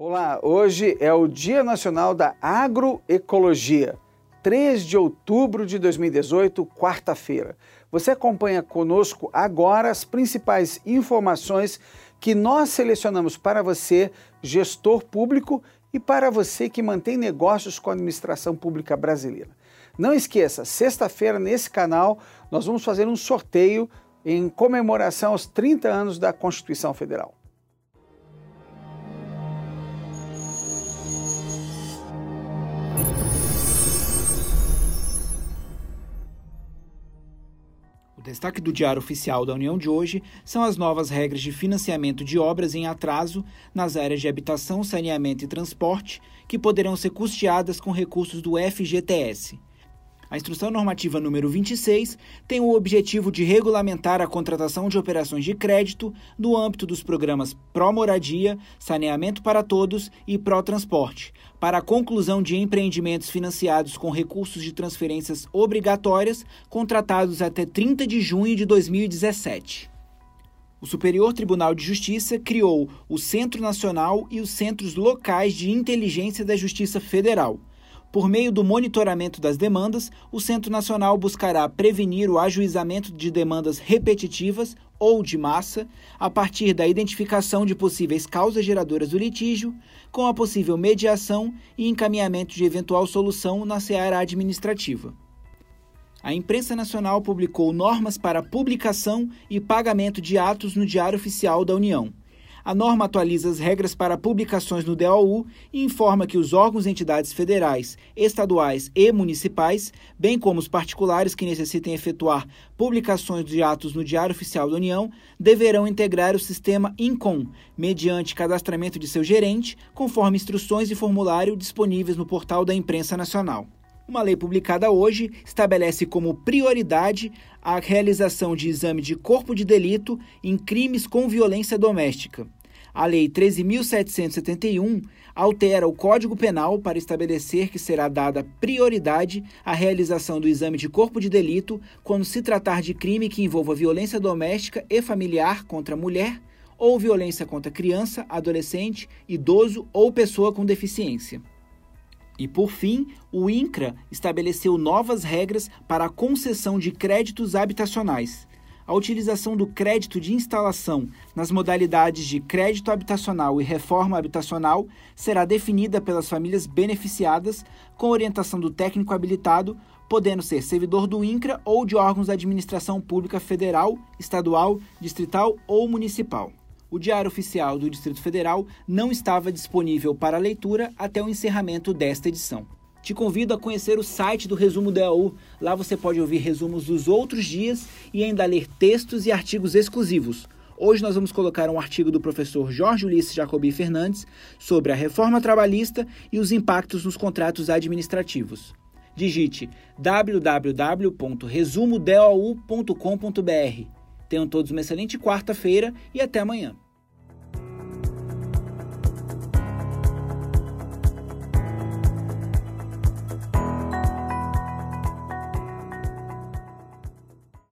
Olá, hoje é o Dia Nacional da Agroecologia, 3 de outubro de 2018, quarta-feira. Você acompanha conosco agora as principais informações que nós selecionamos para você, gestor público, e para você que mantém negócios com a administração pública brasileira. Não esqueça, sexta-feira nesse canal nós vamos fazer um sorteio em comemoração aos 30 anos da Constituição Federal. Destaque do Diário Oficial da União de hoje são as novas regras de financiamento de obras em atraso nas áreas de habitação, saneamento e transporte, que poderão ser custeadas com recursos do FGTS. A Instrução Normativa número 26 tem o objetivo de regulamentar a contratação de operações de crédito no âmbito dos programas Pró-Moradia, Saneamento para Todos e Pró-Transporte, para a conclusão de empreendimentos financiados com recursos de transferências obrigatórias contratados até 30 de junho de 2017. O Superior Tribunal de Justiça criou o Centro Nacional e os Centros Locais de Inteligência da Justiça Federal por meio do monitoramento das demandas, o Centro Nacional buscará prevenir o ajuizamento de demandas repetitivas ou de massa, a partir da identificação de possíveis causas geradoras do litígio, com a possível mediação e encaminhamento de eventual solução na seara administrativa. A imprensa nacional publicou normas para publicação e pagamento de atos no Diário Oficial da União. A norma atualiza as regras para publicações no DOU e informa que os órgãos e entidades federais, estaduais e municipais, bem como os particulares que necessitem efetuar publicações de atos no Diário Oficial da União, deverão integrar o sistema INCOM, mediante cadastramento de seu gerente, conforme instruções e formulário disponíveis no portal da Imprensa Nacional. Uma lei publicada hoje estabelece como prioridade a realização de exame de corpo de delito em crimes com violência doméstica. A Lei 13.771 altera o Código Penal para estabelecer que será dada prioridade à realização do exame de corpo de delito quando se tratar de crime que envolva violência doméstica e familiar contra mulher ou violência contra criança, adolescente, idoso ou pessoa com deficiência. E por fim, o INCRA estabeleceu novas regras para a concessão de créditos habitacionais a utilização do crédito de instalação nas modalidades de crédito habitacional e reforma habitacional será definida pelas famílias beneficiadas com orientação do técnico habilitado, podendo ser servidor do INCRA ou de órgãos da administração pública federal, estadual, distrital ou municipal. O Diário Oficial do Distrito Federal não estava disponível para leitura até o encerramento desta edição. Te convido a conhecer o site do Resumo DAU. Lá você pode ouvir resumos dos outros dias e ainda ler textos e artigos exclusivos. Hoje nós vamos colocar um artigo do professor Jorge Ulisses Jacobi Fernandes sobre a reforma trabalhista e os impactos nos contratos administrativos. Digite www.resumodau.com.br. Tenham todos uma excelente quarta-feira e até amanhã.